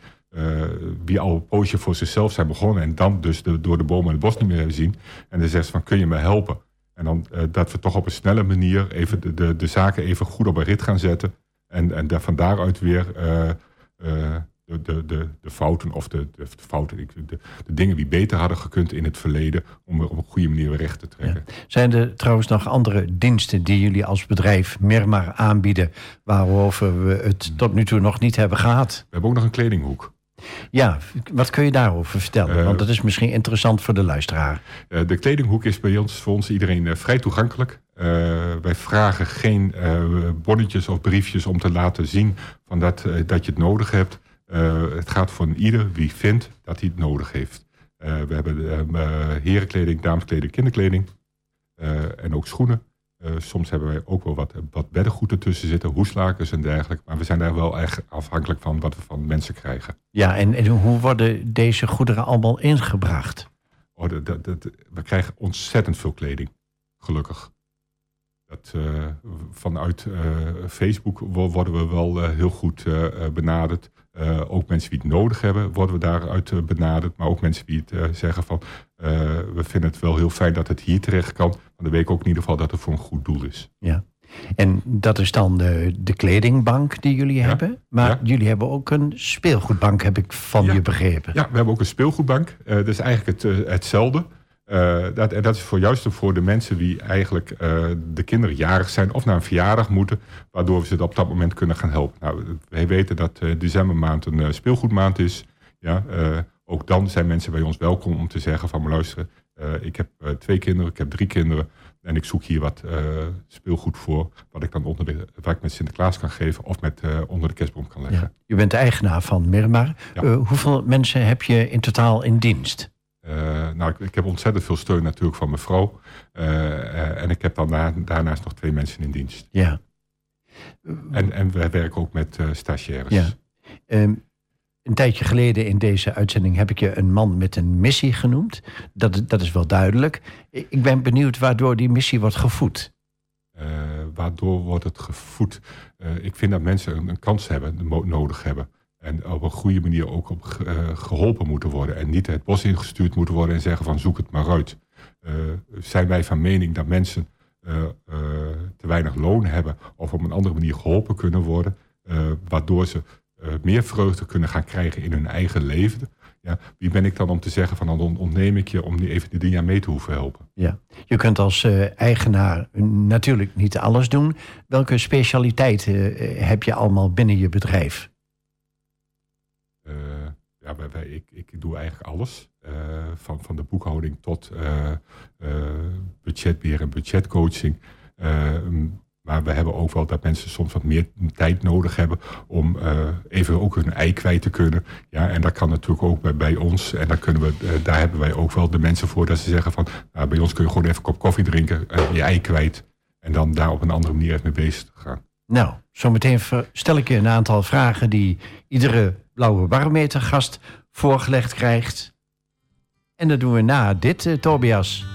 wie al een poosje voor zichzelf zijn begonnen. En dan dus de, door de bomen en het bos niet meer hebben zien. En dan zegt ze van, kun je me helpen? En dan uh, dat we toch op een snelle manier even de, de, de, zaken even goed op een rit gaan zetten. En, en daar, van daaruit weer uh, uh, de, de, de, de fouten of de, de, fouten, de, de, dingen die beter hadden gekund in het verleden, om er op een goede manier weer recht te trekken. Ja. Zijn er trouwens nog andere diensten die jullie als bedrijf meer maar aanbieden, waarover we het tot nu toe nog niet hebben gehad? We hebben ook nog een kledinghoek. Ja, wat kun je daarover vertellen? Uh, Want dat is misschien interessant voor de luisteraar. Uh, de kledinghoek is bij ons voor ons iedereen uh, vrij toegankelijk. wij vragen geen bonnetjes of briefjes om te laten zien van dat, dat je het nodig hebt. het gaat voor ieder wie vindt dat hij het nodig heeft. we hebben herenkleding, dameskleding, kinderkleding en ook schoenen. Uh, soms hebben wij ook wel wat, wat beddengoed ertussen zitten, hoeslakens en dergelijke. Maar we zijn daar wel echt afhankelijk van wat we van mensen krijgen. Ja, en, en hoe worden deze goederen allemaal ingebracht? Oh, dat, dat, dat, we krijgen ontzettend veel kleding, gelukkig. Dat, uh, vanuit uh, Facebook worden we wel heel goed benaderd. Ook mensen die het nodig hebben, worden we daaruit benaderd. Maar ook mensen die het zeggen van... we vinden het wel heel fijn dat het hier terecht kan dan weet ik ook in ieder geval dat het voor een goed doel is. Ja. En dat is dan de, de kledingbank die jullie hebben. Maar jullie hebben ook een speelgoedbank, heb ik van je begrepen. Ja, we hebben ook een speelgoedbank. Dat is eigenlijk het, hetzelfde. Uh, dat, en dat is voor juist voor de mensen die eigenlijk de kinderen jarig zijn of naar een verjaardag moeten, waardoor we ze op dat moment kunnen gaan helpen. Nou, wij weten dat decembermaand een speelgoedmaand is. Ja, ook dan zijn mensen bij ons welkom om te zeggen van luisteren, uh, ik heb twee kinderen, ik heb drie kinderen. En ik zoek hier wat speelgoed voor. Wat ik dan onder de, waar ik met Sinterklaas kan geven of met, onder de kerstboom kan leggen. Ja. U bent de eigenaar van Mirmar. Ja. hoeveel mensen heb je in totaal in dienst? Nou, ik, ik, heb ontzettend veel steun natuurlijk van mijn vrouw. en ik heb dan na, daarnaast nog twee mensen in dienst. Ja. En, en we werken ook met stagiaires. Ja. Um, een tijdje geleden in deze uitzending heb ik je een man met een missie genoemd. Dat, dat is wel duidelijk. Ik ben benieuwd waardoor die missie wordt gevoed. Waardoor wordt het gevoed? Ik vind dat mensen een, een, kans hebben, nodig hebben. En op een goede manier ook op uh, geholpen moeten worden. En niet het bos ingestuurd moeten worden en zeggen van zoek het maar uit. zijn wij van mening dat mensen te weinig loon hebben of op een andere manier geholpen kunnen worden. waardoor ze meer vreugde kunnen gaan krijgen in hun eigen leven. Ja, wie ben ik dan om te zeggen van dan ontneem ik je om nu even die dingen mee te hoeven helpen? Ja, je kunt als eigenaar natuurlijk niet alles doen. Welke specialiteiten heb je allemaal binnen je bedrijf? Ja, Ja, wij, wij- ik, ik doe eigenlijk alles. eh, van, van de boekhouding tot eh, eh, budgetbeheer en budgetcoaching. Eh, maar we hebben ook wel dat mensen soms wat meer tijd nodig hebben om eh, even ook hun ei kwijt te kunnen. Ja, en dat kan natuurlijk ook bij, bij ons. En dan kunnen we, eh, daar hebben wij ook wel de mensen voor dat ze zeggen van nou, bij ons kun je gewoon even een kop koffie drinken, en je ei kwijt. En dan daar op een andere manier even mee bezig te gaan. Nou, zometeen stel ik je een aantal vragen die iedere blauwe barometergast voorgelegd krijgt. En dat doen we na dit, eh, Tobias.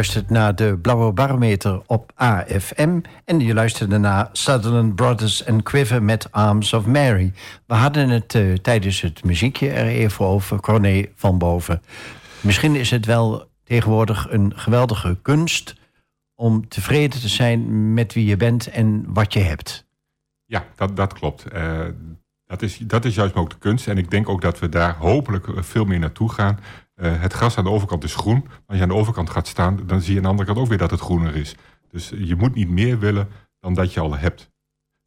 Luistert naar de Blauwe Barometer op AFM. En je luisterde naar Sutherland Brothers and Quiver met Arms of Mary. We hadden het eh, tijdens het muziekje er even over, Corné van Boven. Misschien is het wel tegenwoordig een geweldige kunst... om tevreden te zijn met wie je bent en wat je hebt. Ja, dat, dat klopt. Eh, dat, is, dat is juist ook de kunst. En ik denk ook dat we daar hopelijk veel meer naartoe gaan. Eh, het gras aan de overkant is groen. Als je aan de overkant gaat staan, dan zie je aan de andere kant ook weer dat het groener is. Dus je moet niet meer willen dan dat je al hebt.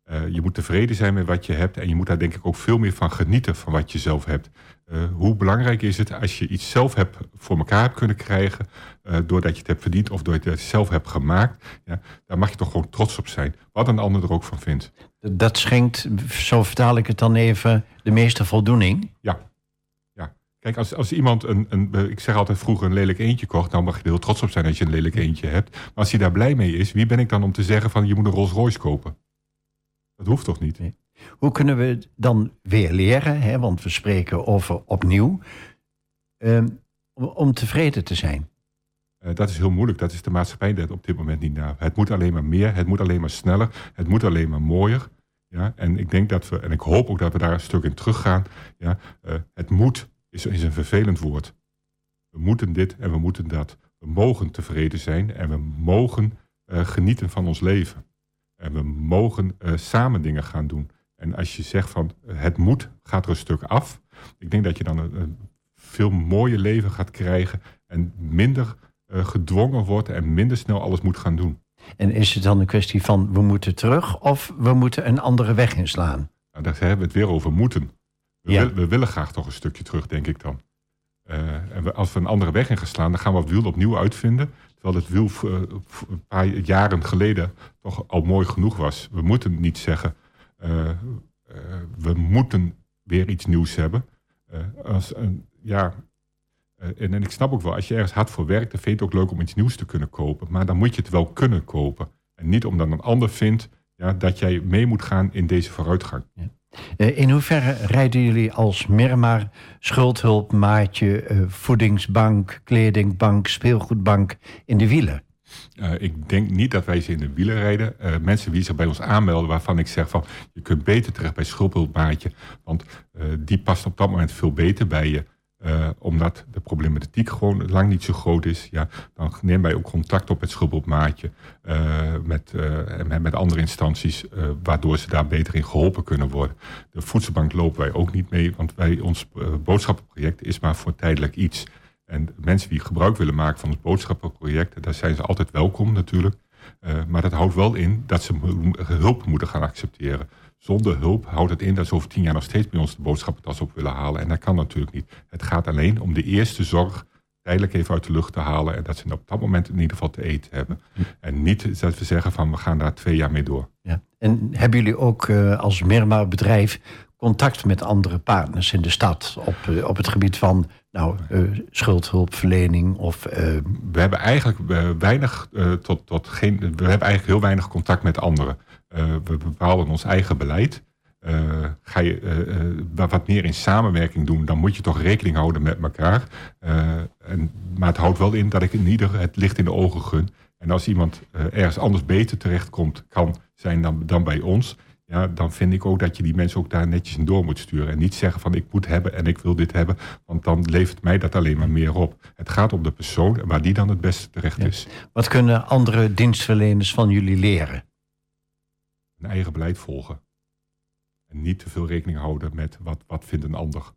Eh, je moet tevreden zijn met wat je hebt. En je moet daar denk ik ook veel meer van genieten van wat je zelf hebt. Eh, hoe belangrijk is het als je iets zelf hebt voor elkaar hebt kunnen krijgen. eh, doordat je het hebt verdiend of doordat je het zelf hebt gemaakt. Ja, daar mag je toch gewoon trots op zijn. Wat een ander er ook van vindt. Dat schenkt, zo vertaal ik het dan even, de meeste voldoening. Ja. Kijk, als, als iemand een, een, ik zeg altijd vroeger een lelijk eentje kocht, dan mag je er heel trots op zijn als je een lelijk eentje hebt. Maar als hij daar blij mee is, wie ben ik dan om te zeggen van je moet een Rolls Royce kopen? Dat hoeft toch niet? Nee. Hoe kunnen we dan weer leren, hè, want we spreken over opnieuw, ehm, om, tevreden te zijn? Eh, dat is heel moeilijk. Dat is de maatschappij dat op dit moment niet na. Het moet alleen maar meer, het moet alleen maar sneller, het moet alleen maar mooier. Ja? En ik denk dat we, en ik hoop ook dat we daar een stuk in teruggaan. Ja? Eh, het moet is, is een vervelend woord. We moeten dit en we moeten dat. We mogen tevreden zijn en we mogen eh, genieten van ons leven. En we mogen eh, samen dingen gaan doen. En als je zegt van eh, het moet, gaat er een stuk af. Ik denk dat je dan een, een veel mooier leven gaat krijgen en minder gedwongen wordt en minder snel alles moet gaan doen. En is het dan een kwestie van we moeten terug of we moeten een andere weg inslaan? Nou, daar hebben we het weer over moeten. We, Ja. wil- we willen graag toch een stukje terug, denk ik dan. Eh, en we, als we een andere weg in gaan slaan, dan gaan we het wiel opnieuw uitvinden. Terwijl het wiel eh, een paar jaren geleden toch al mooi genoeg was. We moeten niet zeggen, eh, we moeten weer iets nieuws hebben. Als een, ja, en, en ik snap ook wel, als je ergens hard voor werkt, dan vind je het ook leuk om iets nieuws te kunnen kopen. Maar dan moet je het wel kunnen kopen. En niet omdat een ander vindt ja, dat jij mee moet gaan in deze vooruitgang. Eh, in hoeverre rijden jullie als Mirmar schuldhulp, maatje, eh, voedingsbank, kledingbank, speelgoedbank in de wielen? Eh, ik denk niet dat wij ze in de wielen rijden. Eh, mensen die zich bij ons aanmelden, waarvan ik zeg van je kunt beter terecht bij Schulphulpmaatje. Want eh, die past op dat moment veel beter bij je. Eh, omdat de problematiek gewoon lang niet zo groot is. Ja, dan nemen wij ook contact op met Schulphulpmaatje. eh met, met, andere instanties. waardoor ze daar beter in geholpen kunnen worden. De voedselbank lopen wij ook niet mee. Want wij, ons boodschappenproject is maar voor tijdelijk iets. En mensen die gebruik willen maken van ons boodschappenproject, daar zijn ze altijd welkom natuurlijk. Maar dat houdt wel in dat ze hulp moeten gaan accepteren. Zonder hulp houdt het in dat ze over tien jaar nog steeds bij ons de boodschappentas op willen halen. En dat kan natuurlijk niet. Het gaat alleen om de eerste zorg tijdelijk even uit de lucht te halen. En dat ze op dat moment in ieder geval te eten hebben. En niet dat we zeggen van we gaan daar twee jaar mee door. Ja. En hebben jullie ook eh, als Mirmar bedrijf contact met andere partners in de stad op, eh, op het gebied van nou, eh, schuldhulpverlening of we hebben eigenlijk weinig tot, tot geen. We hebben eigenlijk heel weinig contact met anderen. Eh, we bepalen ons eigen beleid. Eh, ga je eh, wat meer in samenwerking doen, dan moet je toch rekening houden met elkaar. En, maar het houdt wel in dat ik in ieder het licht in de ogen gun. En als iemand ergens anders beter terechtkomt, kan zijn dan, dan bij ons. Ja, dan vind ik ook dat je die mensen ook daar netjes in door moet sturen. En niet zeggen van ik moet hebben en ik wil dit hebben. Want dan levert mij dat alleen maar meer op. Het gaat om de persoon waar die dan het beste terecht Ja. is. wat kunnen andere dienstverleners van jullie leren? Een eigen beleid volgen. En niet te veel rekening houden met wat, wat vindt een ander.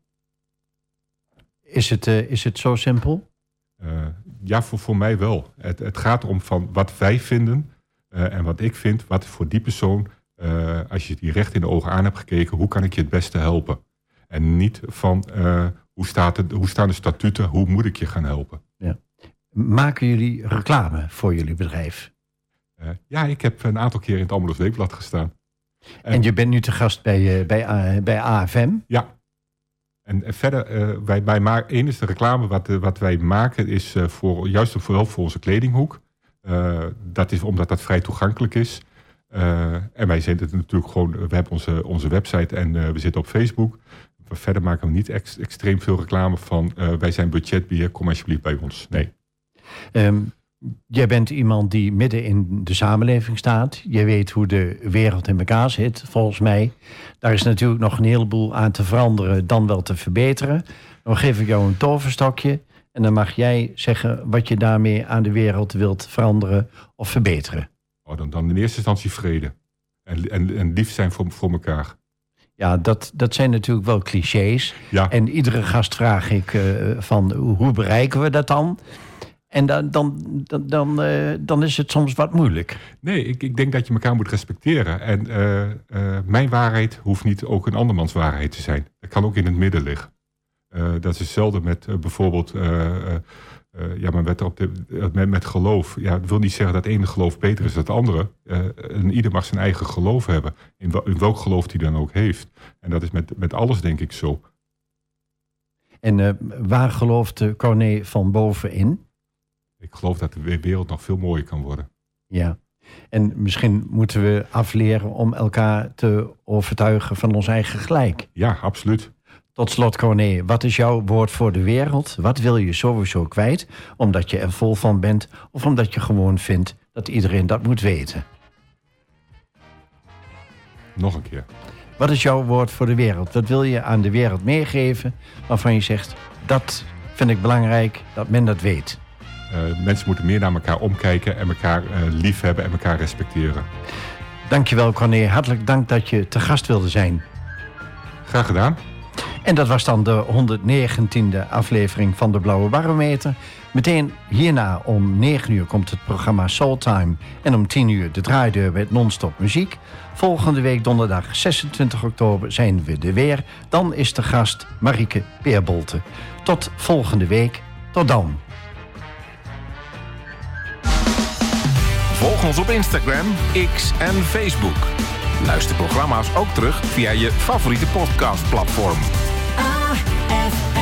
Is het, eh, is het zo simpel? Eh, ja, voor, voor mij wel. Het, het gaat om van wat wij vinden eh, en wat ik vind, wat voor die persoon, als je die recht in de ogen aan hebt gekeken, hoe kan ik je het beste helpen? En niet van hoe, staat het, hoe staan de statuten, hoe moet ik je gaan helpen? Maken jullie reclame voor jullie bedrijf? Eh, ja, ik heb een aantal keer in het Almeloos Weekblad gestaan. En- En je bent nu te gast bij, eh, bij, A- bij AFM. Ja. En eh, verder, eh, wij, wij maken, enige reclame wat, eh, wat wij maken is eh, voor, juist vooral voor onze kledinghoek. Eh, dat is omdat dat vrij toegankelijk is. Eh, en wij zitten het natuurlijk gewoon, we hebben onze, onze website en eh, we zitten op Facebook. Verder maken we niet ex- extreem veel reclame van eh, wij zijn budgetbeheer, kom alsjeblieft bij ons. Nee. Ehm, jij bent iemand die midden in de samenleving staat. Je weet hoe de wereld in elkaar zit, volgens mij. Daar is natuurlijk nog een heleboel aan te veranderen, dan wel te verbeteren. Dan geef ik jou een toverstokje. En dan mag jij zeggen wat je daarmee aan de wereld wilt veranderen of verbeteren. Oh, dan, dan in eerste instantie vrede. En, en, en lief zijn voor, voor elkaar. Ja, dat, dat zijn natuurlijk wel clichés. Ja. En iedere gast vraag ik eh, van hoe hoe bereiken we dat dan? En dan, dan, dan, dan, eh, dan is het soms wat moeilijk. Nee, ik, ik denk dat je elkaar moet respecteren. En eh, eh, mijn waarheid hoeft niet ook een andermans waarheid te zijn. Dat kan ook in het midden liggen. Dat is hetzelfde met bijvoorbeeld ja, maar met, op de, met, met geloof. Ja, dat wil niet zeggen dat het ene geloof beter is dan het andere. Eh, en ieder mag zijn eigen geloof hebben. In, wel- in welk geloof hij dan ook heeft. En dat is met, met alles denk ik zo. En waar gelooft Corné van boven in? Ik geloof dat de we- wereld nog veel mooier kan worden. Ja. En misschien moeten we afleren om elkaar te overtuigen van ons eigen gelijk. Ja, absoluut. Tot slot, Corné, wat is jouw woord voor de wereld? Wat wil je sowieso kwijt? Omdat je er vol van bent of omdat je gewoon vindt dat iedereen dat moet weten? Nog een keer. Wat is jouw woord voor de wereld? Wat wil je aan de wereld meegeven waarvan je zegt dat vind ik belangrijk dat men dat weet? Eh, mensen moeten meer naar elkaar omkijken en elkaar eh, lief hebben en elkaar respecteren. Dankjewel, Corné. Hartelijk dank dat je te gast wilde zijn. Graag gedaan. En dat was dan de 119e aflevering van de Blauwe Barometer. Meteen hierna om 9 uur komt het programma Soultime. En om 10 uur de draaideur met non-stop muziek. Volgende week donderdag 26 oktober zijn we er weer. Dan is de gast Marieke Peerbolte. Tot volgende week. Tot dan. Volg ons op Instagram, X en Facebook. Luister programma's ook terug via je favoriete podcastplatform. AFM